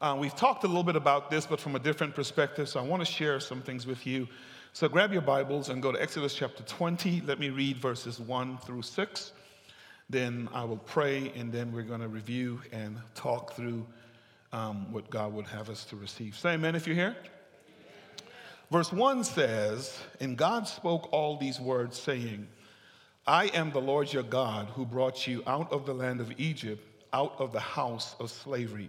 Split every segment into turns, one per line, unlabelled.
Uh, we've talked a little bit about this, but from a different perspective, so I want to share some things with you. So grab your Bibles and go to Exodus chapter 20. Let me read verses 1 through 6. Then I will pray, and then we're going to review and talk through um, what God would have us to receive. Say amen if you're here. Verse 1 says, And God spoke all these words, saying, I am the Lord your God who brought you out of the land of Egypt, out of the house of slavery.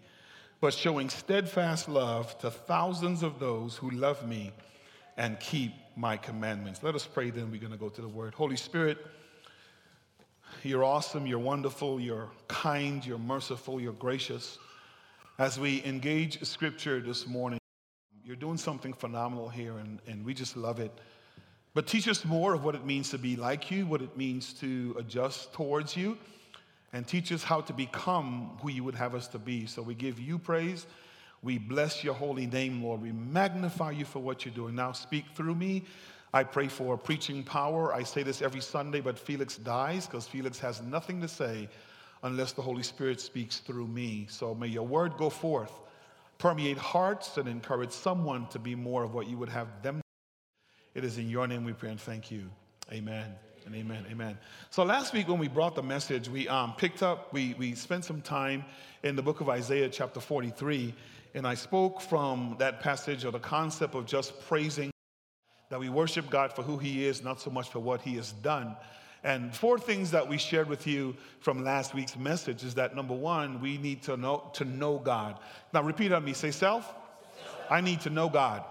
but showing steadfast love to thousands of those who love me and keep my commandments. Let us pray, then we're going to go to the word. Holy Spirit, you're awesome, you're wonderful, you're kind, you're merciful, you're gracious. As we engage scripture this morning, you're doing something phenomenal here, and, and we just love it. But teach us more of what it means to be like you, what it means to adjust towards you and teach us how to become who you would have us to be. So we give you praise. We bless your holy name, Lord. We magnify you for what you're doing. Now speak through me. I pray for preaching power. I say this every Sunday, but Felix dies because Felix has nothing to say unless the Holy Spirit speaks through me. So may your word go forth, permeate hearts, and encourage someone to be more of what you would have them. It is in your name we pray and thank you. Amen. And amen, amen. So last week when we brought the message, we um, picked up, we, we spent some time in the book of Isaiah, chapter 43, and I spoke from that passage of the concept of just praising that we worship God for who He is, not so much for what He has done. And four things that we shared with you from last week's message is that number one, we need to know to know God. Now repeat on me, say self. self. I need to know God.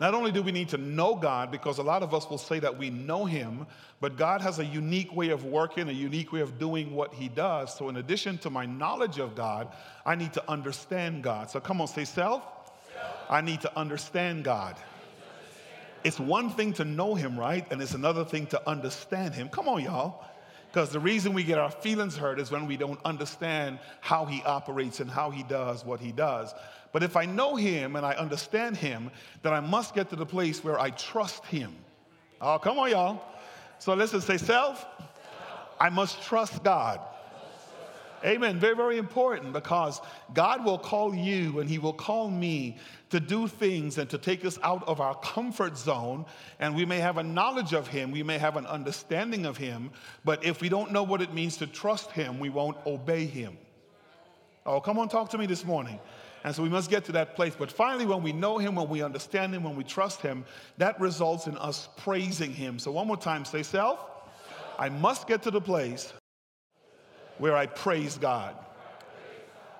Not only do we need to know God, because a lot of us will say that we know Him, but God has a unique way of working, a unique way of doing what He does. So, in addition to my knowledge of God, I need to understand God. So, come on, say self. self. I need to understand God. It's one thing to know Him, right? And it's another thing to understand Him. Come on, y'all. Because the reason we get our feelings hurt is when we don't understand how He operates and how He does what He does. But if I know him and I understand him, then I must get to the place where I trust him. Oh, come on, y'all. So listen, say self. I must trust God. Amen. Very, very important because God will call you and He will call me to do things and to take us out of our comfort zone. And we may have a knowledge of Him, we may have an understanding of Him, but if we don't know what it means to trust Him, we won't obey Him. Oh, come on, talk to me this morning. And so we must get to that place. But finally, when we know Him, when we understand Him, when we trust Him, that results in us praising Him. So, one more time, say, Self, I must get to the place where I praise God.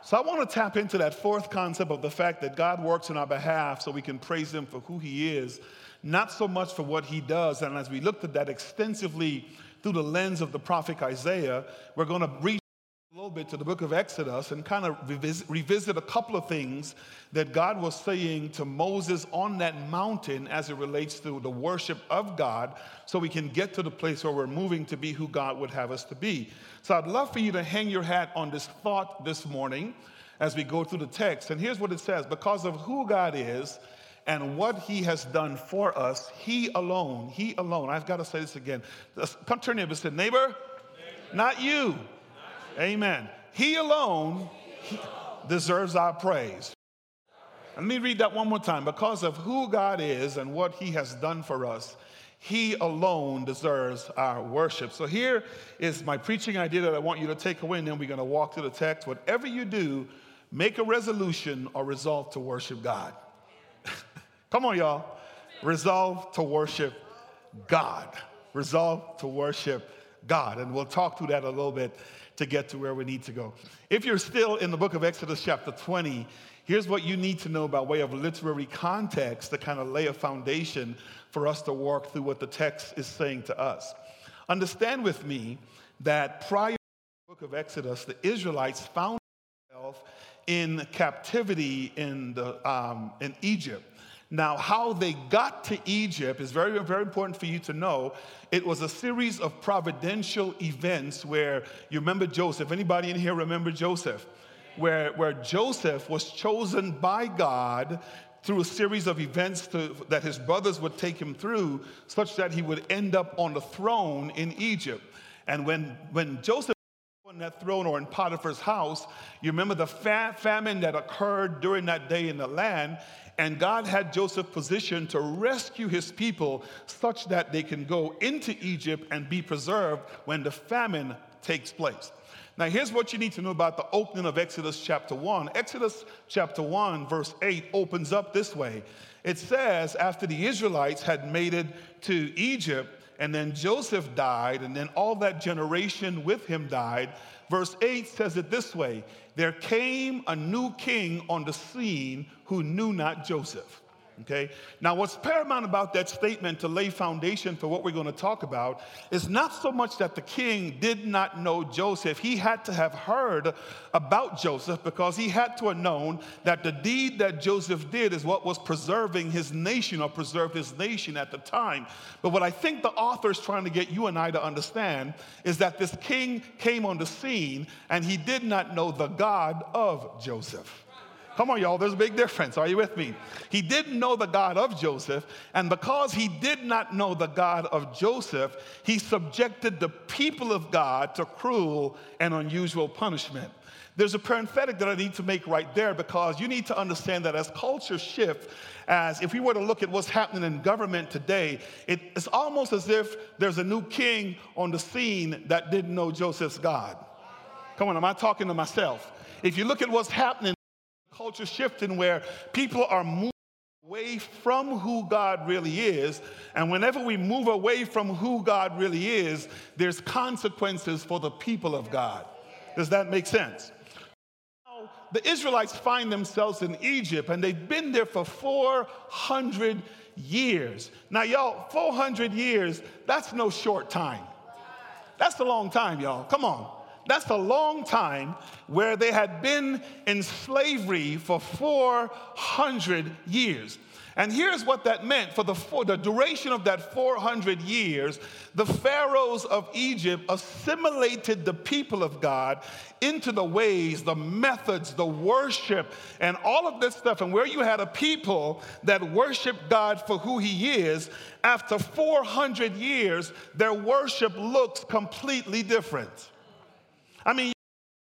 So, I want to tap into that fourth concept of the fact that God works on our behalf so we can praise Him for who He is, not so much for what He does. And as we looked at that extensively through the lens of the prophet Isaiah, we're going to reach a little bit to the book of Exodus and kind of revisit, revisit, a couple of things that God was saying to Moses on that mountain as it relates to the worship of God so we can get to the place where we're moving to be who God would have us to be. So I'd love for you to hang your hat on this thought this morning as we go through the text. And here's what it says because of who God is and what he has done for us, he alone, he alone, I've got to say this again. Come turn to neighbor and neighbor, neighbor. not you. Amen. He alone deserves our praise. Let me read that one more time. Because of who God is and what He has done for us, He alone deserves our worship. So here is my preaching idea that I want you to take away, and then we're going to walk through the text. Whatever you do, make a resolution or resolve to worship God. Come on, y'all. Resolve to worship God. Resolve to worship God. And we'll talk through that a little bit to get to where we need to go. If you're still in the book of Exodus, chapter 20, here's what you need to know by way of literary context to kind of lay a foundation for us to walk through what the text is saying to us. Understand with me that prior to the book of Exodus, the Israelites found themselves in captivity in, the, um, in Egypt. Now, how they got to Egypt is very, very important for you to know. It was a series of providential events where you remember Joseph. Anybody in here remember Joseph? Where, where Joseph was chosen by God through a series of events to, that his brothers would take him through, such that he would end up on the throne in Egypt. And when, when Joseph was on that throne or in Potiphar's house, you remember the fa- famine that occurred during that day in the land, and God had Joseph positioned to rescue his people such that they can go into Egypt and be preserved when the famine takes place. Now, here's what you need to know about the opening of Exodus chapter 1. Exodus chapter 1, verse 8, opens up this way. It says, after the Israelites had made it to Egypt, and then Joseph died, and then all that generation with him died. Verse 8 says it this way There came a new king on the scene who knew not Joseph. Okay? Now, what's paramount about that statement to lay foundation for what we're going to talk about is not so much that the king did not know Joseph. He had to have heard about Joseph because he had to have known that the deed that Joseph did is what was preserving his nation or preserved his nation at the time. But what I think the author is trying to get you and I to understand is that this king came on the scene and he did not know the God of Joseph. Come on, y'all, there's a big difference. Are you with me? He didn't know the God of Joseph, and because he did not know the God of Joseph, he subjected the people of God to cruel and unusual punishment. There's a parenthetic that I need to make right there because you need to understand that as culture shift, as if we were to look at what's happening in government today, it's almost as if there's a new king on the scene that didn't know Joseph's God. Come on, am I talking to myself? If you look at what's happening, culture shifting where people are moving away from who God really is. And whenever we move away from who God really is, there's consequences for the people of God. Does that make sense? Now, the Israelites find themselves in Egypt and they've been there for 400 years. Now, y'all, 400 years, that's no short time. That's a long time, y'all. Come on. That's a long time where they had been in slavery for 400 years. And here's what that meant for the, for the duration of that 400 years, the pharaohs of Egypt assimilated the people of God into the ways, the methods, the worship, and all of this stuff. And where you had a people that worshiped God for who He is, after 400 years, their worship looks completely different. I mean,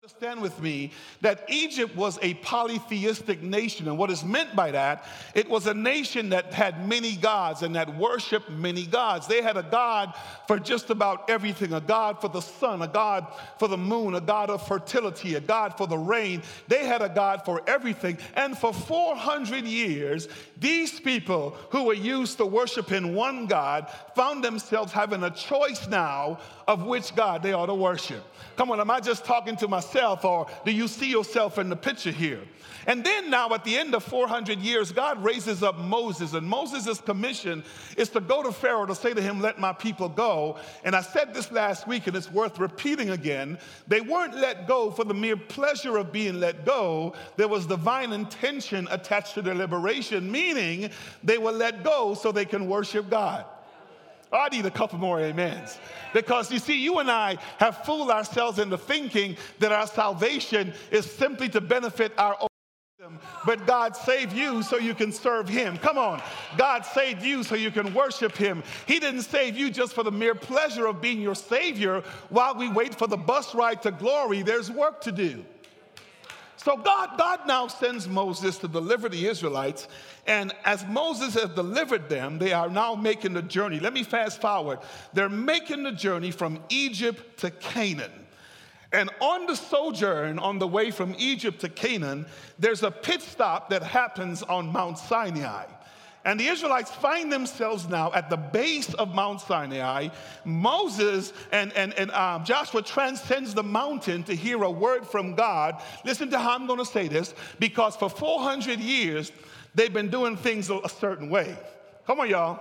understand with me that Egypt was a polytheistic nation. And what is meant by that, it was a nation that had many gods and that worshiped many gods. They had a God for just about everything a God for the sun, a God for the moon, a God of fertility, a God for the rain. They had a God for everything. And for 400 years, these people who were used to worshiping one God found themselves having a choice now of which God they ought to worship. Come on, am I just talking to myself or do you see yourself in the picture here? And then now at the end of 400 years, God raises up Moses, and Moses' commission is to go to Pharaoh to say to him, Let my people go. And I said this last week, and it's worth repeating again. They weren't let go for the mere pleasure of being let go, there was divine intention attached to their liberation, meaning they were let go so they can worship God. I need a couple more amens. Because you see, you and I have fooled ourselves into thinking that our salvation is simply to benefit our own. But God saved you so you can serve Him. Come on. God saved you so you can worship Him. He didn't save you just for the mere pleasure of being your Savior while we wait for the bus ride to glory. There's work to do. So God, God now sends Moses to deliver the Israelites. And as Moses has delivered them, they are now making the journey. Let me fast forward. They're making the journey from Egypt to Canaan. And on the sojourn, on the way from Egypt to Canaan, there's a pit stop that happens on Mount Sinai. And the Israelites find themselves now at the base of Mount Sinai. Moses and, and, and um, Joshua transcends the mountain to hear a word from God. Listen to how I'm going to say this because for 400 years, they've been doing things a certain way. Come on, y'all.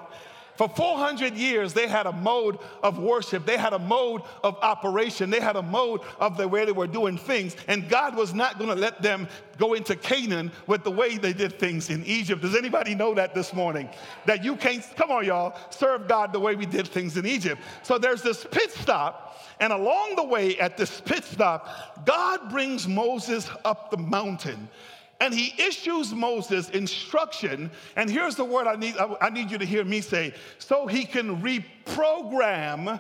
For 400 years, they had a mode of worship. They had a mode of operation. They had a mode of the way they were doing things. And God was not going to let them go into Canaan with the way they did things in Egypt. Does anybody know that this morning? That you can't, come on, y'all, serve God the way we did things in Egypt. So there's this pit stop. And along the way at this pit stop, God brings Moses up the mountain and he issues Moses instruction. And here's the word I need, I need you to hear me say so he can reprogram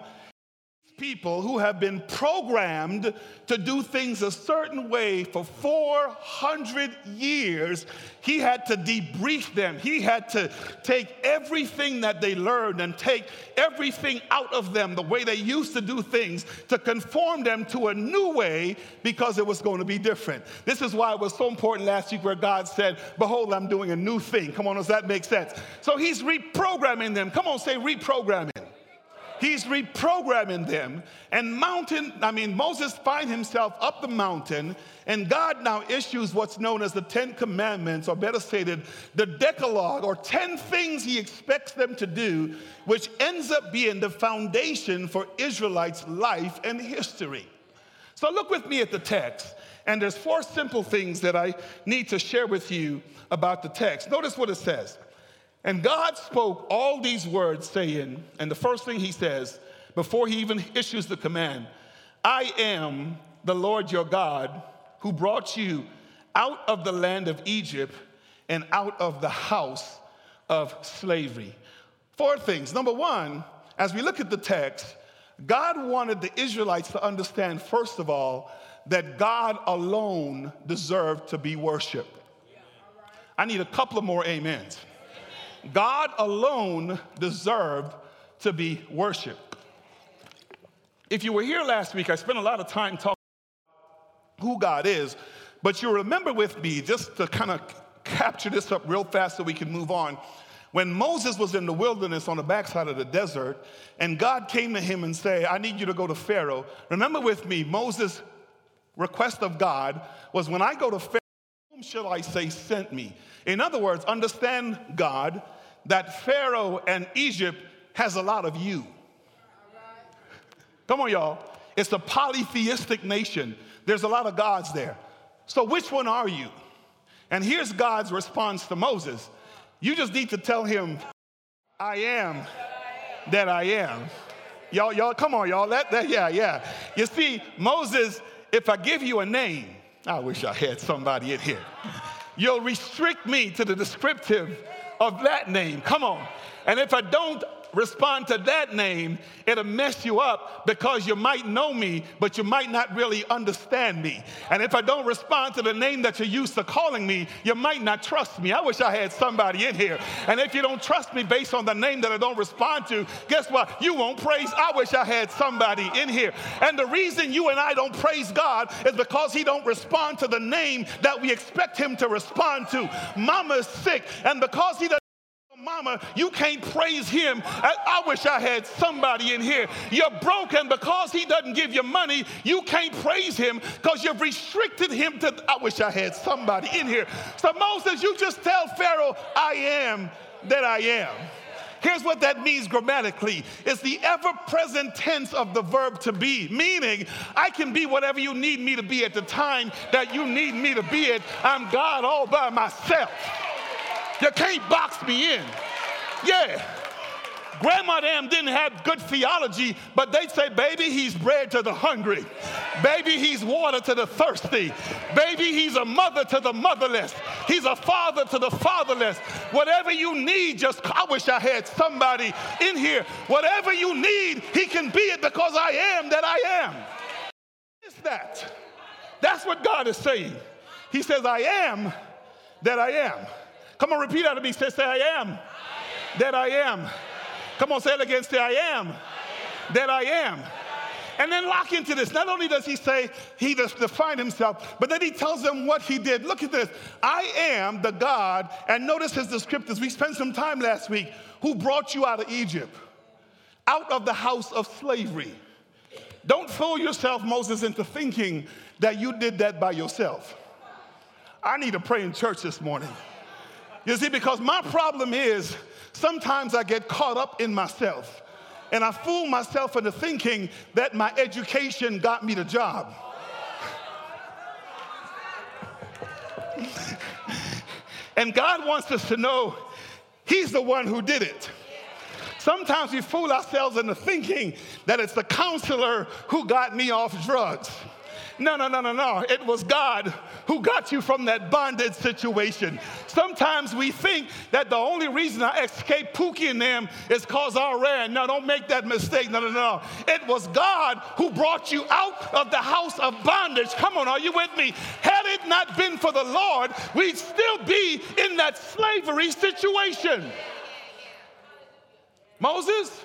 people who have been programmed to do things a certain way for 400 years, he had to debrief them. He had to take everything that they learned and take everything out of them, the way they used to do things, to conform them to a new way because it was going to be different. This is why it was so important last week where God said, Behold, I'm doing a new thing. Come on, does that make sense? So he's reprogramming them. Come on, say reprogramming. He's reprogramming them. And mountain, I mean, Moses finds himself up the mountain, and God now issues what's known as the Ten Commandments, or better stated, the Decalogue, or 10 things he expects them to do, which ends up being the foundation for Israelites' life and history. So look with me at the text, and there's four simple things that I need to share with you about the text. Notice what it says. And God spoke all these words, saying, and the first thing he says, before he even issues the command, I am the Lord your God who brought you out of the land of Egypt and out of the house of slavery. Four things. Number one, as we look at the text, God wanted the Israelites to understand, first of all, that God alone deserved to be worshiped. I need a couple of more amens. God alone deserved to be worshiped. If you were here last week, I spent a lot of time talking who God is, but you remember with me, just to kind of capture this up real fast so we can move on. When Moses was in the wilderness on the backside of the desert, and God came to him and said, I need you to go to Pharaoh. Remember with me, Moses' request of God was when I go to Pharaoh, shall I say sent me? In other words, understand God that Pharaoh and Egypt has a lot of you. Come on, y'all. It's a polytheistic nation. There's a lot of gods there. So, which one are you? And here's God's response to Moses You just need to tell him, I am that I am. Y'all, y'all, come on, y'all. That, that, yeah, yeah. You see, Moses, if I give you a name, I wish I had somebody in here. You'll restrict me to the descriptive of that name. Come on. And if I don't respond to that name, it'll mess you up because you might know me, but you might not really understand me. And if I don't respond to the name that you're used to calling me, you might not trust me. I wish I had somebody in here. And if you don't trust me based on the name that I don't respond to, guess what? You won't praise. I wish I had somebody in here. And the reason you and I don't praise God is because he don't respond to the name that we expect him to respond to. Mama's sick, and because he doesn't mama, you can't praise him. I, I, wish I had somebody in here. You're broken because he doesn't give you money. You can't praise him because you've restricted him to. I wish I had somebody in here. So, Moses, you just tell Pharaoh, I am that I am. Here's what that means grammatically it's the ever present tense of the verb to be, meaning I can be whatever you need me to be at the time that you need me to be it. I'm God all by myself. You can't box me in. Yeah. Grandma them didn't have good theology, but they'd say, baby, he's bread to the hungry. Baby, he's water to the thirsty. Baby, he's a mother to the motherless. He's a father to the fatherless. Whatever you need, just, I wish I had somebody in here. Whatever you need, he can be it because I am that I am. Is that? That's what God is saying. He says, I am that I am. Come on, repeat after me. Say, say, I am. I am. That I am. Come on, say it again. Say, I am. I am. That I am. And then lock into this. Not only does he say he does define himself, but then he tells them what he did. Look at this. I am the God, and notice his descriptors. We spent some time last week, who brought you out of Egypt, out of the house of slavery. Don't fool yourself, Moses, into thinking that you did that by yourself. I need to pray in church this morning. You see, because my problem is sometimes I get caught up in myself. And I fool myself into thinking that my education got me the job. and God wants us to know He's the one who did it. Sometimes we fool ourselves into thinking that it's the counselor who got me off drugs. No, no, no, no, no. It was God who got you from that bondage situation. Sometimes we think that the only reason I escaped Pookie and them is because I ran. No, don't make that mistake. No, no, no. It was God who brought you out of the house of bondage. Come on, are you with me? Had it not been for the Lord, we'd still be in that slavery situation. Moses,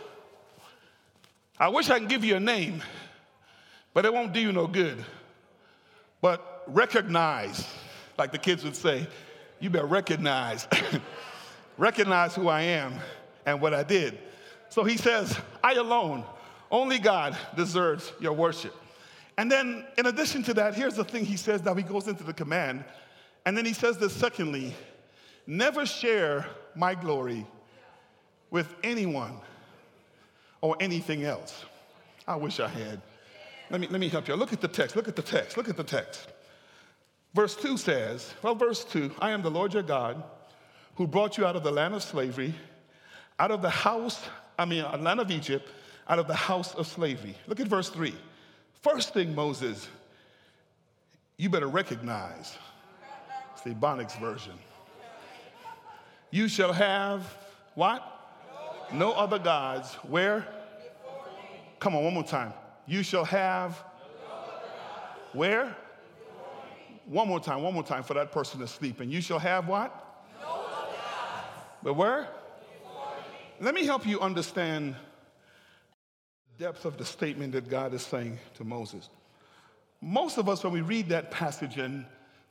I wish I could give you a name, but it won't do you no good. But recognize, like the kids would say, you better recognize, recognize who I am and what I did. So he says, I alone, only God deserves your worship. And then, in addition to that, here's the thing he says now he goes into the command. And then he says this secondly never share my glory with anyone or anything else. I wish I had. Let me, let me help you. Look at the text. Look at the text. Look at the text. Verse 2 says, well, verse 2 I am the Lord your God who brought you out of the land of slavery, out of the house, I mean, uh, land of Egypt, out of the house of slavery. Look at verse 3. First thing, Moses, you better recognize. It's the version. You shall have what? No other gods. Where? Come on, one more time. You shall have where? One more time, one more time for that person to sleep. And you shall have what? But where? Let me help you understand the depth of the statement that God is saying to Moses. Most of us, when we read that passage and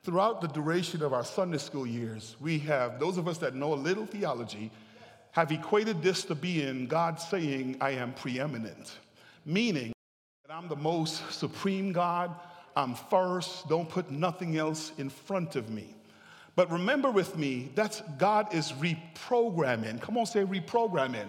throughout the duration of our Sunday school years, we have, those of us that know a little theology, have equated this to being God saying, I am preeminent, meaning I'm the most supreme God, I'm first, don't put nothing else in front of me. But remember with me, that's God is reprogramming. Come on, say reprogramming.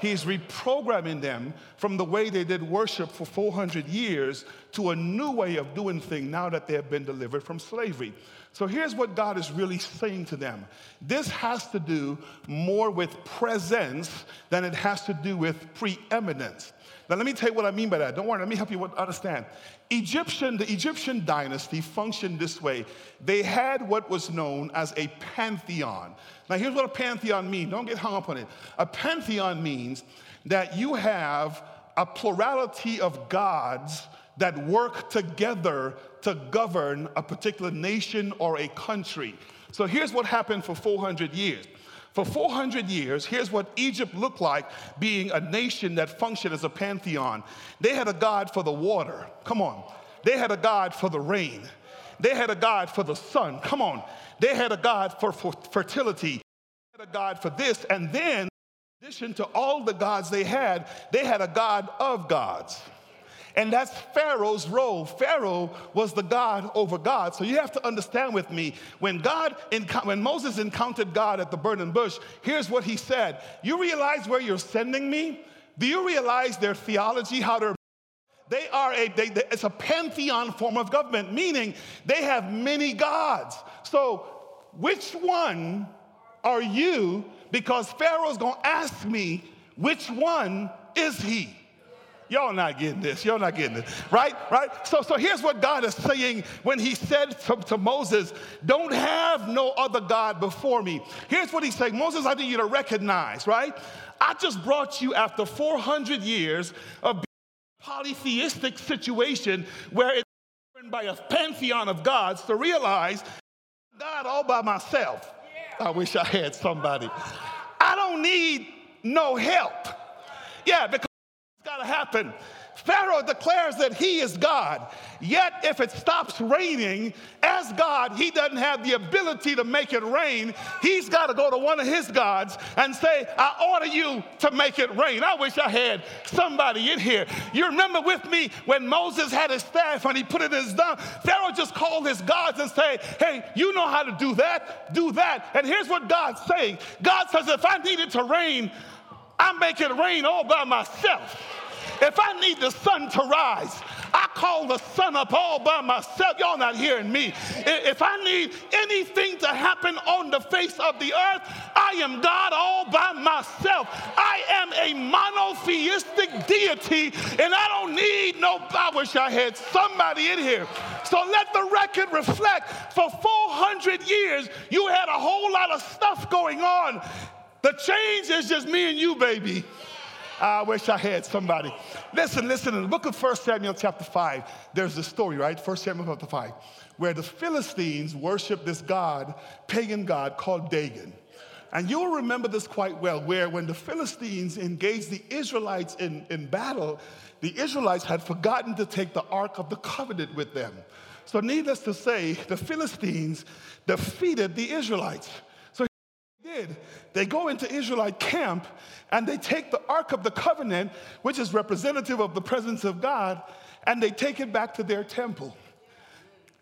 He's reprogramming them from the way they did worship for 400 years to a new way of doing things now that they have been delivered from slavery. So here's what God is really saying to them this has to do more with presence than it has to do with preeminence. Now, let me tell you what I mean by that. Don't worry, let me help you understand. Egyptian, the Egyptian dynasty functioned this way. They had what was known as a pantheon. Now, here's what a pantheon means. Don't get hung up on it. A pantheon means that you have a plurality of gods that work together to govern a particular nation or a country. So here's what happened for 400 years. For 400 years, here's what Egypt looked like being a nation that functioned as a pantheon. They had a god for the water. Come on. They had a god for the rain. They had a god for the sun. Come on. They had a god for, for fertility. They had a god for this. And then, in addition to all the gods they had, they had a god of gods. And that's Pharaoh's role. Pharaoh was the God over God. So you have to understand with me when God, when Moses encountered God at the burning bush, here's what he said You realize where you're sending me? Do you realize their theology, how they're they are a they, they, it's a pantheon form of government meaning they have many gods so which one are you because pharaoh's going to ask me which one is he Y'all not getting this. Y'all not getting this. Right? Right? So, so here's what God is saying when he said to, to Moses, Don't have no other God before me. Here's what he's saying Moses, I need you to recognize, right? I just brought you after 400 years of polytheistic situation where it's governed by a pantheon of gods to realize God all by myself. I wish I had somebody. I don't need no help. Yeah, because got to happen. Pharaoh declares that he is God. Yet, if it stops raining, as God, he doesn't have the ability to make it rain. He's got to go to one of his gods and say, I order you to make it rain. I wish I had somebody in here. You remember with me when Moses had his staff and he put it in his thumb? Pharaoh just called his gods and say, Hey, you know how to do that, do that. And here's what God's saying God says, If I needed to rain, I make it rain all by myself. If I need the sun to rise, I call the sun up all by myself. Y'all not hearing me. If I need anything to happen on the face of the earth, I am God all by myself. I am a monotheistic deity, and I don't need no. I wish I had somebody in here. So let the record reflect for 400 years, you had a whole lot of stuff going on. The change is just me and you, baby. I wish I had somebody. Listen, listen, in the book of 1 Samuel, chapter 5, there's this story, right? 1 Samuel, chapter 5, where the Philistines worship this god, pagan god called Dagon. And you'll remember this quite well, where when the Philistines engaged the Israelites in, in battle, the Israelites had forgotten to take the Ark of the Covenant with them. So, needless to say, the Philistines defeated the Israelites did, they go into Israelite camp and they take the Ark of the Covenant, which is representative of the presence of God, and they take it back to their temple.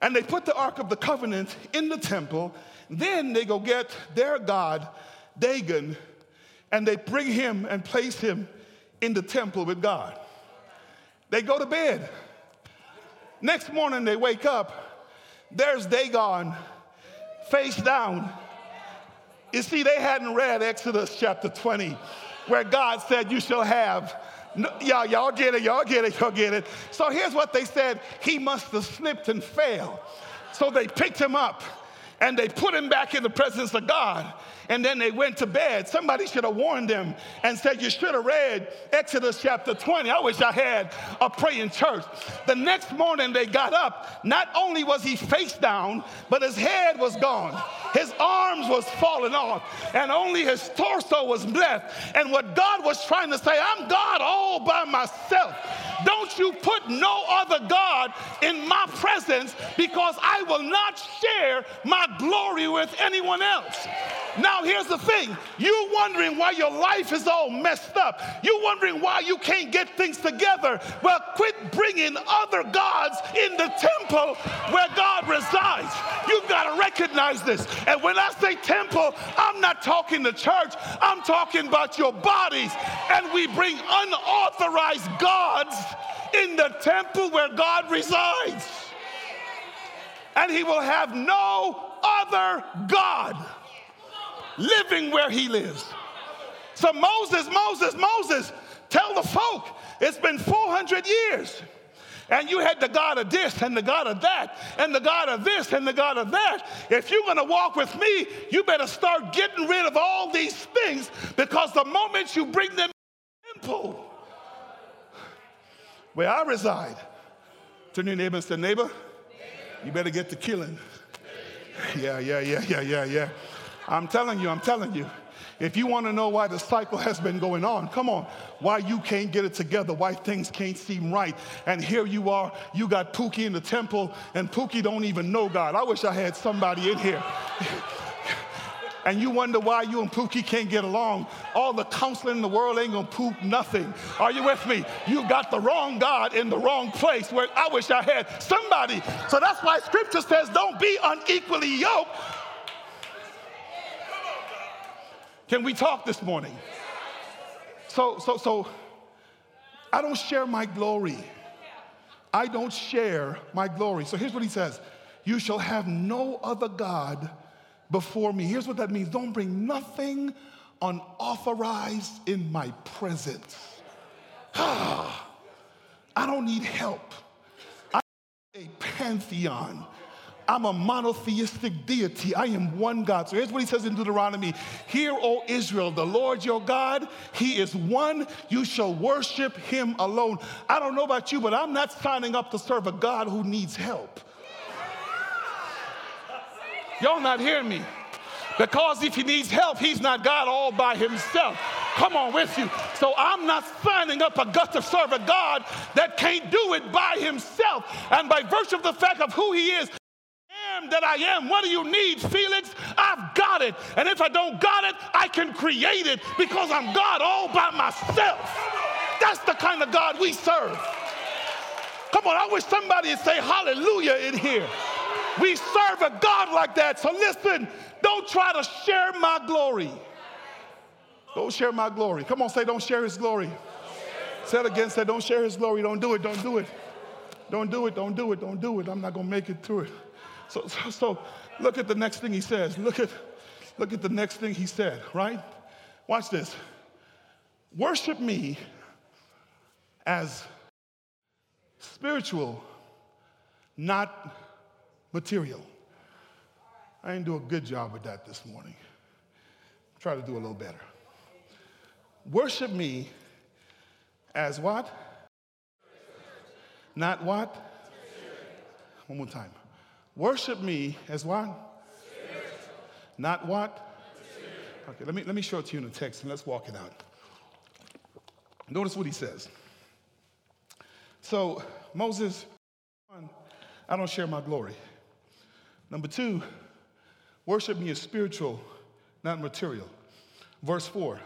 And they put the Ark of the Covenant in the temple. Then they go get their God, Dagon, and they bring him and place him in the temple with God. They go to bed. Next morning they wake up. There's Dagon face down you see, they hadn't read Exodus chapter 20, where God said, You shall have. No, y'all, y'all get it, y'all get it, y'all get it. So here's what they said He must have slipped and fell. So they picked him up and they put him back in the presence of God and then they went to bed. Somebody should have warned them and said, You should have read Exodus chapter 20. I wish I had a praying church. The next morning they got up. Not only was he face down, but his head was gone. His arms was falling off, and only his torso was left. And what God was trying to say, I'm God all by myself. Don't you put no other God in my presence because I will not share my glory with anyone else. Now, here's the thing You're wondering why your life is all messed up. You're wondering why you can't get things together. Well, quit bringing other gods in the temple where God resides. You've got to recognize this. And when I say temple, I'm not talking the church, I'm talking about your bodies. And we bring unauthorized gods in the temple where God resides. And he will have no other God living where he lives. So, Moses, Moses, Moses, tell the folk it's been 400 years. And you had the God of this and the God of that and the God of this and the God of that. If you're going to walk with me, you better start getting rid of all these things because the moment you bring them temple where I reside, turn your neighbor and say, neighbor, you better get to killing. Yeah, yeah, yeah, yeah, yeah, yeah. I'm telling you, I'm telling you. If you want to know why the cycle has been going on, come on, why you can't get it together, why things can't seem right. And here you are, you got Pookie in the temple, and Pookie don't even know God. I wish I had somebody in here. and you wonder why you and Pookie can't get along. All the counseling in the world ain't gonna poop nothing. Are you with me? You got the wrong God in the wrong place where I wish I had somebody. So that's why scripture says, don't be unequally yoked Can we talk this morning? So, so, so, I don't share my glory. I don't share my glory. So here's what he says You shall have no other God before me. Here's what that means don't bring nothing unauthorized in my presence. I don't need help. I need a pantheon I'm a monotheistic deity. I am one God. So here's what he says in Deuteronomy Hear, O Israel, the Lord your God, he is one. You shall worship him alone. I don't know about you, but I'm not signing up to serve a God who needs help. Y'all not hearing me? Because if he needs help, he's not God all by himself. come on with you. So I'm not signing up a gut to serve a God that can't do it by himself. And by virtue of the fact of who he is, am that I am. What do you need, Felix? I've got it. And if I don't got it, I can create it because I'm God all by myself. That's the kind of God we serve. Come on, I wish somebody would say hallelujah in here. We serve a God like that. So listen, don't try to share my glory. Don't share my glory. Come on, say, don't share his glory. Say it again, say, don't share his glory. Don't do it, don't do it. Don't do it, don't do it, don't do it. I'm not to make it through it. So, so, so look at the next thing he says. Look at, look at the next thing he said, right? Watch this. Worship me as spiritual, not material. I didn't do a good job with that this morning. Try to do a little better. Worship me as what? Not what? One more time. Worship me as what? Not what? Okay, let me, let me show it to you in the text and let's walk it out. Notice what he says. So, Moses, one, I don't share my glory. Number two, worship me as spiritual, not material. Verse four,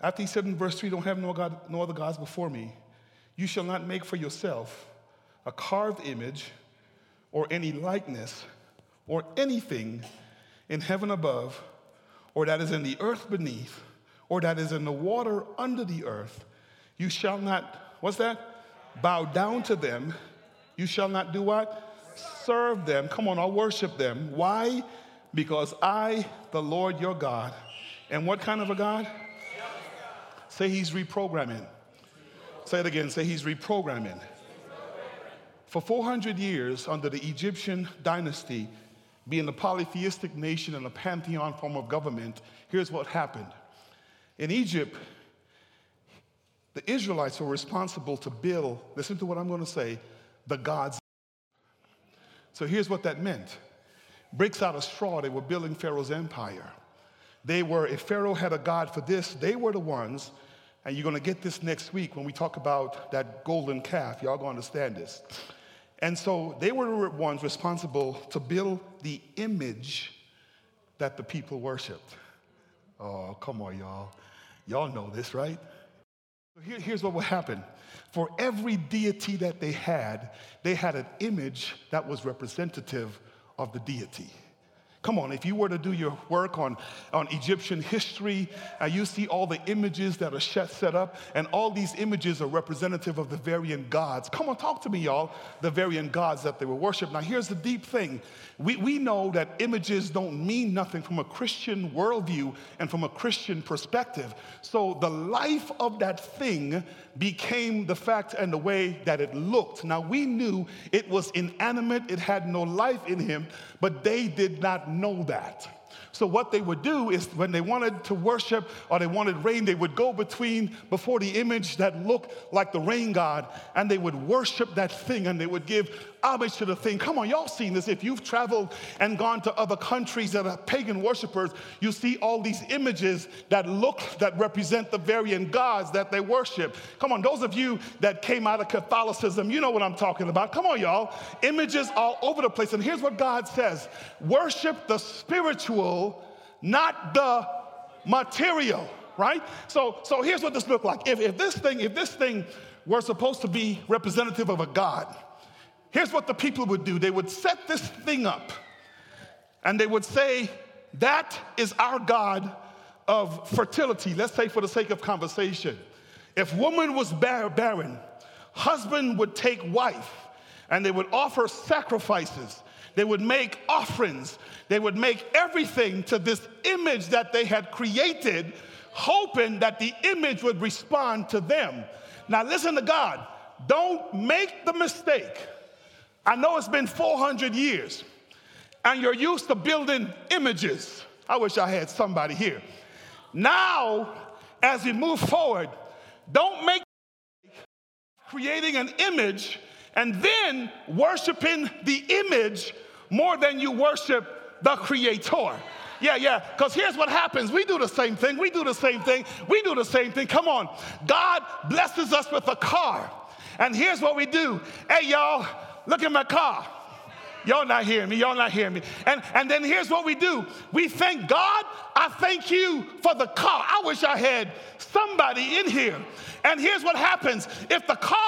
after he said in verse three, don't have no, God, no other gods before me, you shall not make for yourself a carved image or any likeness or anything in heaven above or that is in the earth beneath or that is in the water under the earth. You shall not, what's that? bow down to them. You shall not do what? Serve them. Come on, I'll worship them. Why? Because I, the Lord your God, and what kind of a God? Say he's reprogramming. Say it again. Say he's reprogramming. For 400 years, under the Egyptian dynasty, being a polytheistic nation and a pantheon form of government, here's what happened. In Egypt, the Israelites were responsible to build, listen to what I'm going to say, the gods. So here's what that meant bricks out of straw, they were building Pharaoh's empire. They were, if Pharaoh had a God for this, they were the ones, and you're going to get this next week when we talk about that golden calf. Y'all going to understand this. And so they were the ones responsible to build the image that the people worshiped. Oh, come on, y'all. Y'all know this, right? Here, here's what would happen. For every deity that they had, they had an image that was representative of the deity. Come on, if you were to do your work on, on Egyptian history, uh, you see all the images that are set up, and all these images are representative of the varying gods. Come on, talk to me, y'all, the varying gods that they were worshiped. Now, here's the deep thing we, we know that images don't mean nothing from a Christian worldview and from a Christian perspective. So, the life of that thing became the fact and the way that it looked. Now, we knew it was inanimate, it had no life in him, but they did not know that. So what they would do is when they wanted to worship or they wanted rain, they would go between before the image that looked like the rain god and they would worship that thing and they would give homage to the thing. Come on, y'all seen this. If you've traveled and gone to other countries that are pagan worshipers, you see all these images that look, that represent the varying gods that they worship. Come on, those of you that came out of Catholicism, you know what I'm talking about. Come on, y'all. Images all over the place. And here's what God says worship the spiritual, not the material right? So, so here's what this looked like. If, if this thing, if this thing were supposed to be representative of a God, Here's what the people would do they would set this thing up and they would say, That is our God of fertility. Let's say, for the sake of conversation, if woman was barren, husband would take wife and they would offer sacrifices. They would make offerings. They would make everything to this image that they had created, hoping that the image would respond to them. Now, listen to God. Don't make the mistake I know it's been 400 years and you're used to building images. I wish I had somebody here. Now, as we move forward, don't make creating an image and then worshiping the image more than you worship the creator. Yeah, yeah. Because here's what happens. We do the same thing. We do the same thing. We do the same thing. Come on. God blesses us with a car. And here's what we do. Hey, y'all, look at my car. Y'all not hearing me. Y'all not hearing me. And, and then here's what we do. We thank God. I thank you for the car. I wish I had somebody in here. And here's what happens. If the car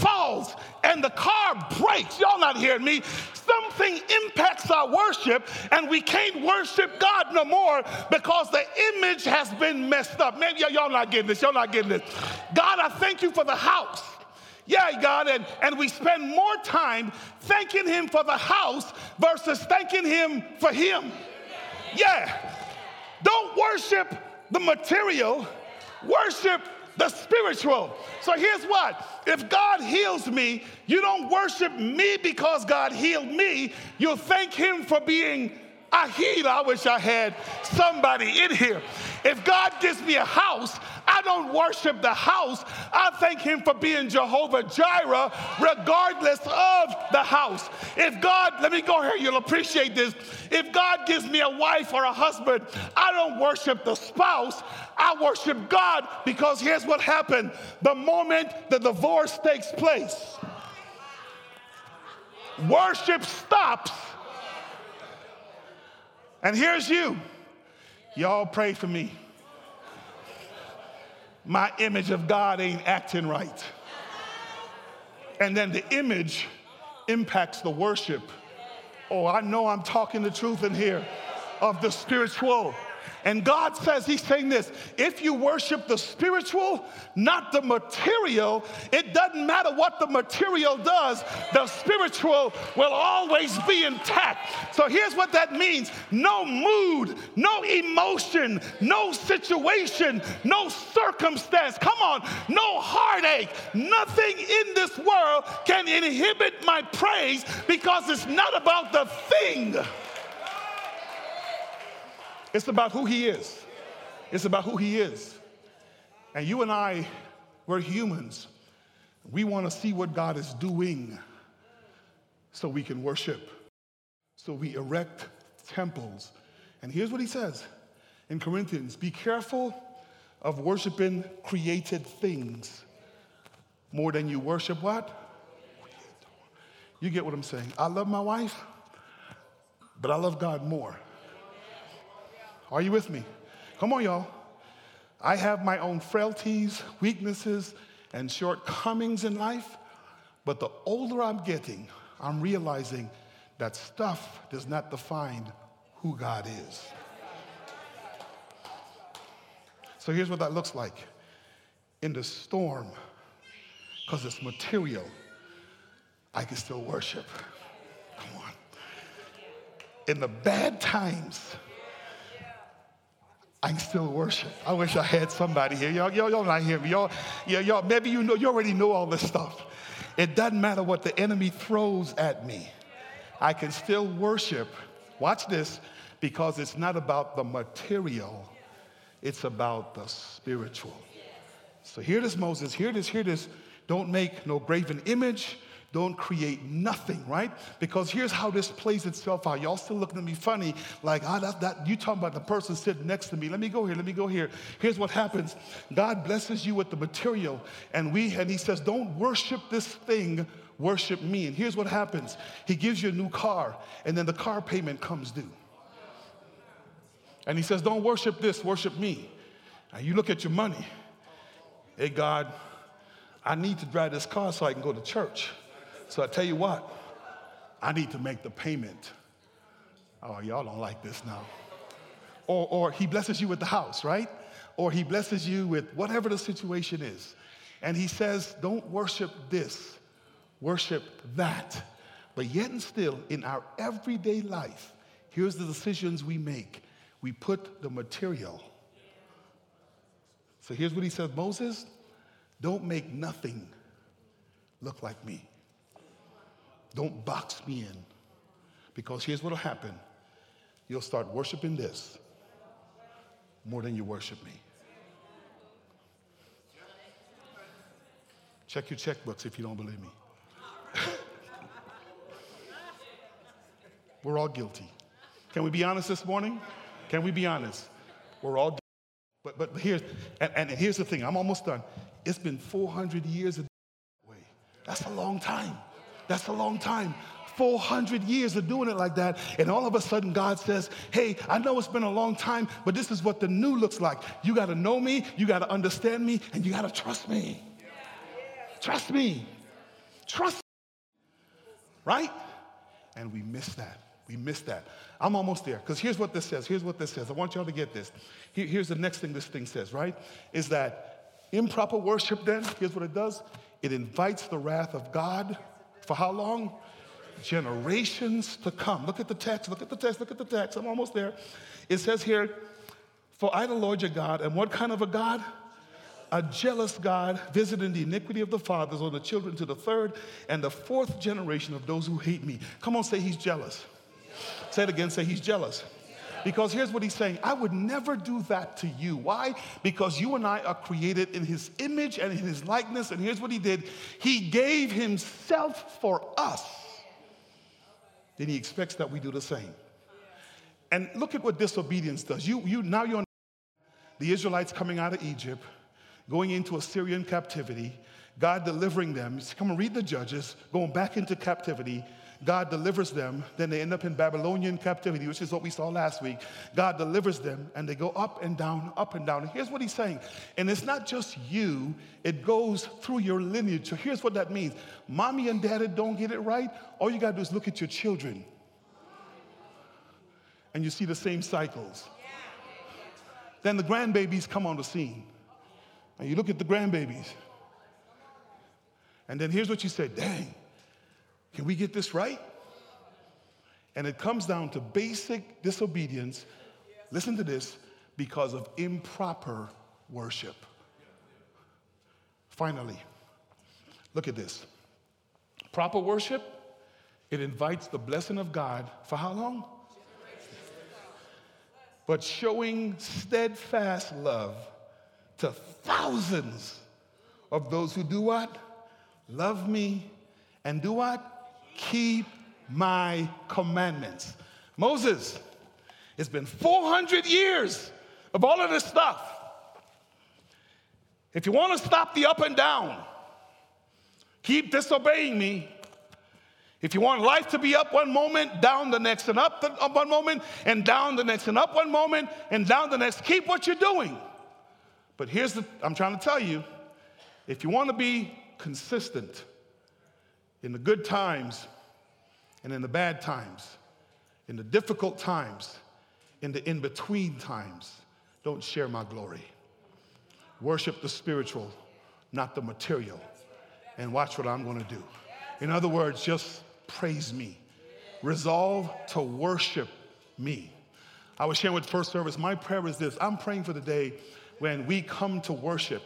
falls and the car breaks, y'all not hearing me, something impacts our worship and we can't worship God no more because the image has been messed up. Maybe y'all not getting this. Y'all not getting this. God, I thank you for the house. Yeah, God, and, and we spend more time thanking Him for the house versus thanking Him for Him. Yeah. Don't worship the material, worship the spiritual. So here's what if God heals me, you don't worship me because God healed me, you'll thank Him for being a healer. I wish I had somebody in here. If God gives me a house, I don't worship the house. I thank Him for being Jehovah Jireh, regardless of the house. If God, let me go here, you'll appreciate this. If God gives me a wife or a husband, I don't worship the spouse. I worship God because here's what happened the moment the divorce takes place, worship stops. And here's you. Y'all pray for me my image of God ain't acting right. And then the image impacts the worship. Oh, I know I'm talking the truth in here of the spiritual. And God says, He's saying this if you worship the spiritual, not the material, it doesn't matter what the material does, the spiritual will always be intact. So here's what that means no mood, no emotion, no situation, no circumstance, come on, no heartache, nothing in this world can inhibit my praise because it's not about the thing. It's about who he is. It's about who he is. And you and I, we're humans. We want to see what God is doing so we can worship. So we erect temples. And here's what he says in Corinthians be careful of worshiping created things more than you worship what? You get what I'm saying? I love my wife, but I love God more. Are you with me? Come on, y'all. I have my own frailties, weaknesses, and shortcomings in life, but the older I'm getting, I'm realizing that stuff does not define who God is. So here's what that looks like in the storm, because it's material, I can still worship. Come on. In the bad times, I can still worship. I wish I had somebody here. Y'all, y'all, y'all not hear me. Y'all, yeah, y'all, maybe you know, you already know all this stuff. It doesn't matter what the enemy throws at me. I can still worship. Watch this, because it's not about the material, it's about the spiritual. So hear this, Moses. Hear this, hear this. Don't make no graven image don't create nothing, right? Because here's how this plays itself out. Y'all still looking at me funny, like, ah, that's that. You talking about the person sitting next to me. Let me go here, let me go here. Here's what happens God blesses you with the material, and we, and He says, don't worship this thing, worship me. And here's what happens He gives you a new car, and then the car payment comes due. And He says, don't worship this, worship me. And you look at your money. Hey, God, I need to drive this car so I can go to church. So I tell you what, I need to make the payment. Oh, y'all don't like this now. Or, or he blesses you with the house, right? Or he blesses you with whatever the situation is. And he says, don't worship this, worship that. But yet and still, in our everyday life, here's the decisions we make. We put the material. So here's what he says Moses, don't make nothing look like me. Don't box me in. Because here's what'll happen you'll start worshiping this more than you worship me. Check your checkbooks if you don't believe me. We're all guilty. Can we be honest this morning? Can we be honest? We're all but but here's and, and here's the thing, I'm almost done. It's been 400 years of way. That's a long time. That's a long time. 400 years of doing it like that, and all of a sudden God says, Hey, I know it's been a long time, but this is what the new looks like. You got to know me, you got to understand me, and you got to trust me. Trust me. Trust me. Right? And we miss that. We miss that. I'm almost there because here's what this says. Here's what this says. I want y'all to get this. Here's the next thing this thing says, right? Is that improper worship, then, here's what it does it invites the wrath of God for how long? generations to come. Look at the text, look at the text, look at the text. I'm almost there. It says here, For I, the Lord your God, and what kind of a God? A jealous God, visiting the iniquity of the fathers on the children to the third and the fourth generation of those who hate me. Come on, say he's jealous. Say it again, say he's jealous. Because here's what he's saying I would never do that to you. Why? Because you and I are created in his image and in his likeness. And here's what he did He gave himself for us then he expects that we do the same. And look at what disobedience does. You, you now you're the Israelites coming out of Egypt, going into Assyrian captivity, God delivering them. Come and read the Judges, going back into captivity. God delivers them. Then they end up in Babylonian captivity, which is what we saw last week. God delivers them, and they go up and down, up and down. And here's what he's saying. And it's not just you, it goes through your lineage. So here's what that means Mommy and daddy don't get it right. All you got to do is look at your children, and you see the same cycles. Then the grandbabies come on the scene. And you look at the grandbabies. And then here's what you say dang, can we get this right? And it comes down to basic disobedience. Listen to this because of improper worship. Finally, look at this. Proper worship, it invites the blessing of God for how long? But showing steadfast love to thousands of those who do what? Love me and do what? Keep my commandments. Moses, it's been 400 years of all of this stuff. If you want to stop the up and down, keep disobeying me. If you want life to be up one moment, down the next, and up, the, up one moment, and down the next, and up one moment, and down the next, keep what you're doing. But here's the I'm trying to tell you if you want to be consistent, in the good times and in the bad times, in the difficult times, in the in between times. Don't share my glory. Worship the spiritual, not the material. And watch what I'm to do. In other words, just praise me. Resolve to worship me. I was sharing with first service, my prayer is this I'm praying for the day when we come to worship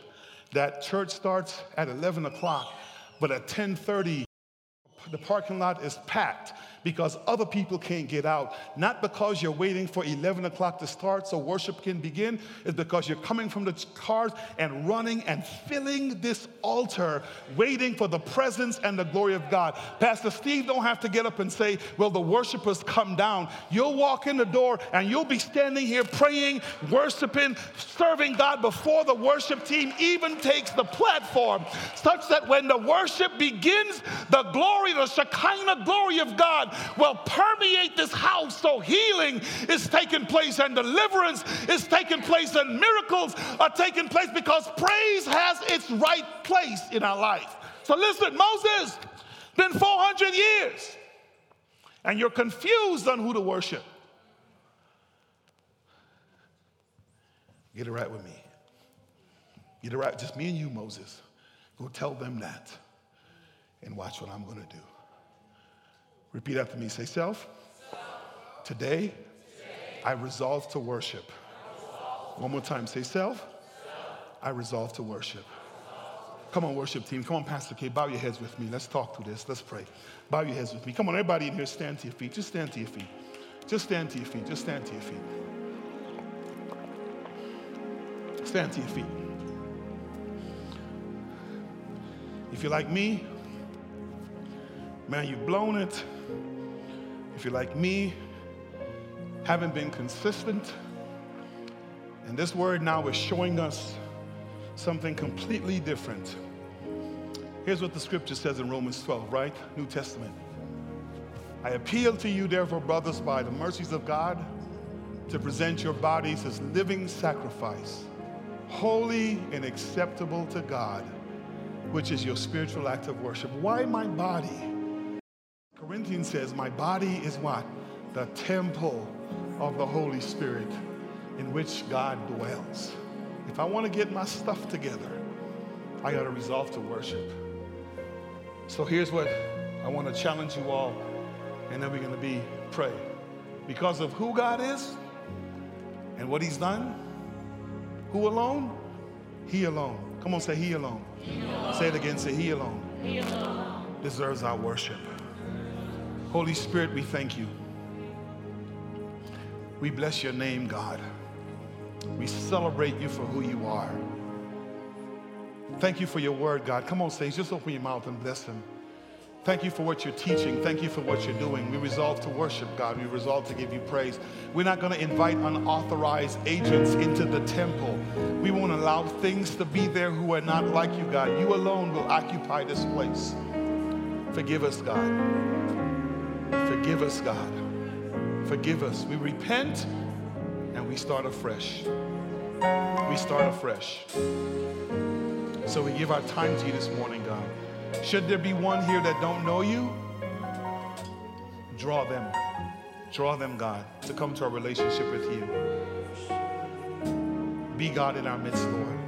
that church starts at 11 o'clock, but at 10:30 the parking lot is packed because other people can't get out. Not because you're waiting for 11 o'clock to start so worship can begin, it's because you're coming from the cars and running and filling this altar, waiting for the presence and the glory of God. Pastor Steve don't have to get up and say, Well, the worshipers come down. You'll walk in the door and you'll be standing here praying, worshiping, serving God before the worship team even takes the platform, such that when the worship begins, the glory, the Shekinah glory of God will permeate this house so healing is taking place and deliverance is taking place and miracles are taking place because praise has its right place in our life. So listen, Moses, been 400 years and you're confused on who to worship. Get it right with me. Get it right, just me and you, Moses. Go tell them that and watch what I'm going to do. Repeat after me. Say, self. Today, I resolve to worship. One more time. Say, self. I resolve to worship. Come on, worship team. Come on, Pastor K. Bow your heads with me. Let's talk through this. Let's pray. Bow your heads with me. Come on, everybody in here, stand to your feet. Just stand to your feet. Just stand to your feet. Just stand to your feet. Stand to your feet. If you're like me, man, you've blown it. If you're like me, haven't been consistent, And this word now is showing us something completely different. Here's what the scripture says in Romans 12, right? New Testament. I appeal to you, therefore, brothers, by the mercies of God, to present your bodies as living sacrifice, holy and acceptable to God, which is your spiritual act of worship. Why my body? Corinthians says, My body is what? The temple of the Holy Spirit in which God dwells. If I want to get my stuff together, I got to resolve to worship. So here's what I want to challenge you all, and then we're going to be pray. Because of who God is and what He's done, who alone? He alone. Come on, say He alone. He alone. Say it again, say He alone. He alone. Deserves our worship. Holy Spirit, we thank you. We bless your name, God. We celebrate you for who you are. Thank you for your word, God. Come on, saints, Just open your mouth and bless him. Thank you for what you're teaching. Thank you for what you're doing. We resolve to worship, God. We resolve to give you praise. We're not going to invite unauthorized agents into the temple. We won't allow things to be there who are not like you, God. You alone will occupy this place. Forgive us, God. Forgive us, God. Forgive us. We repent and we start afresh. We start afresh. So we give our time to you this morning, God. Should there be one here that don't know you, draw them. Draw them, God, to come to a relationship with you. Be God in our midst, Lord.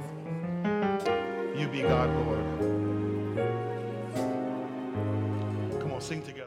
You be God, Lord. Come on, sing together.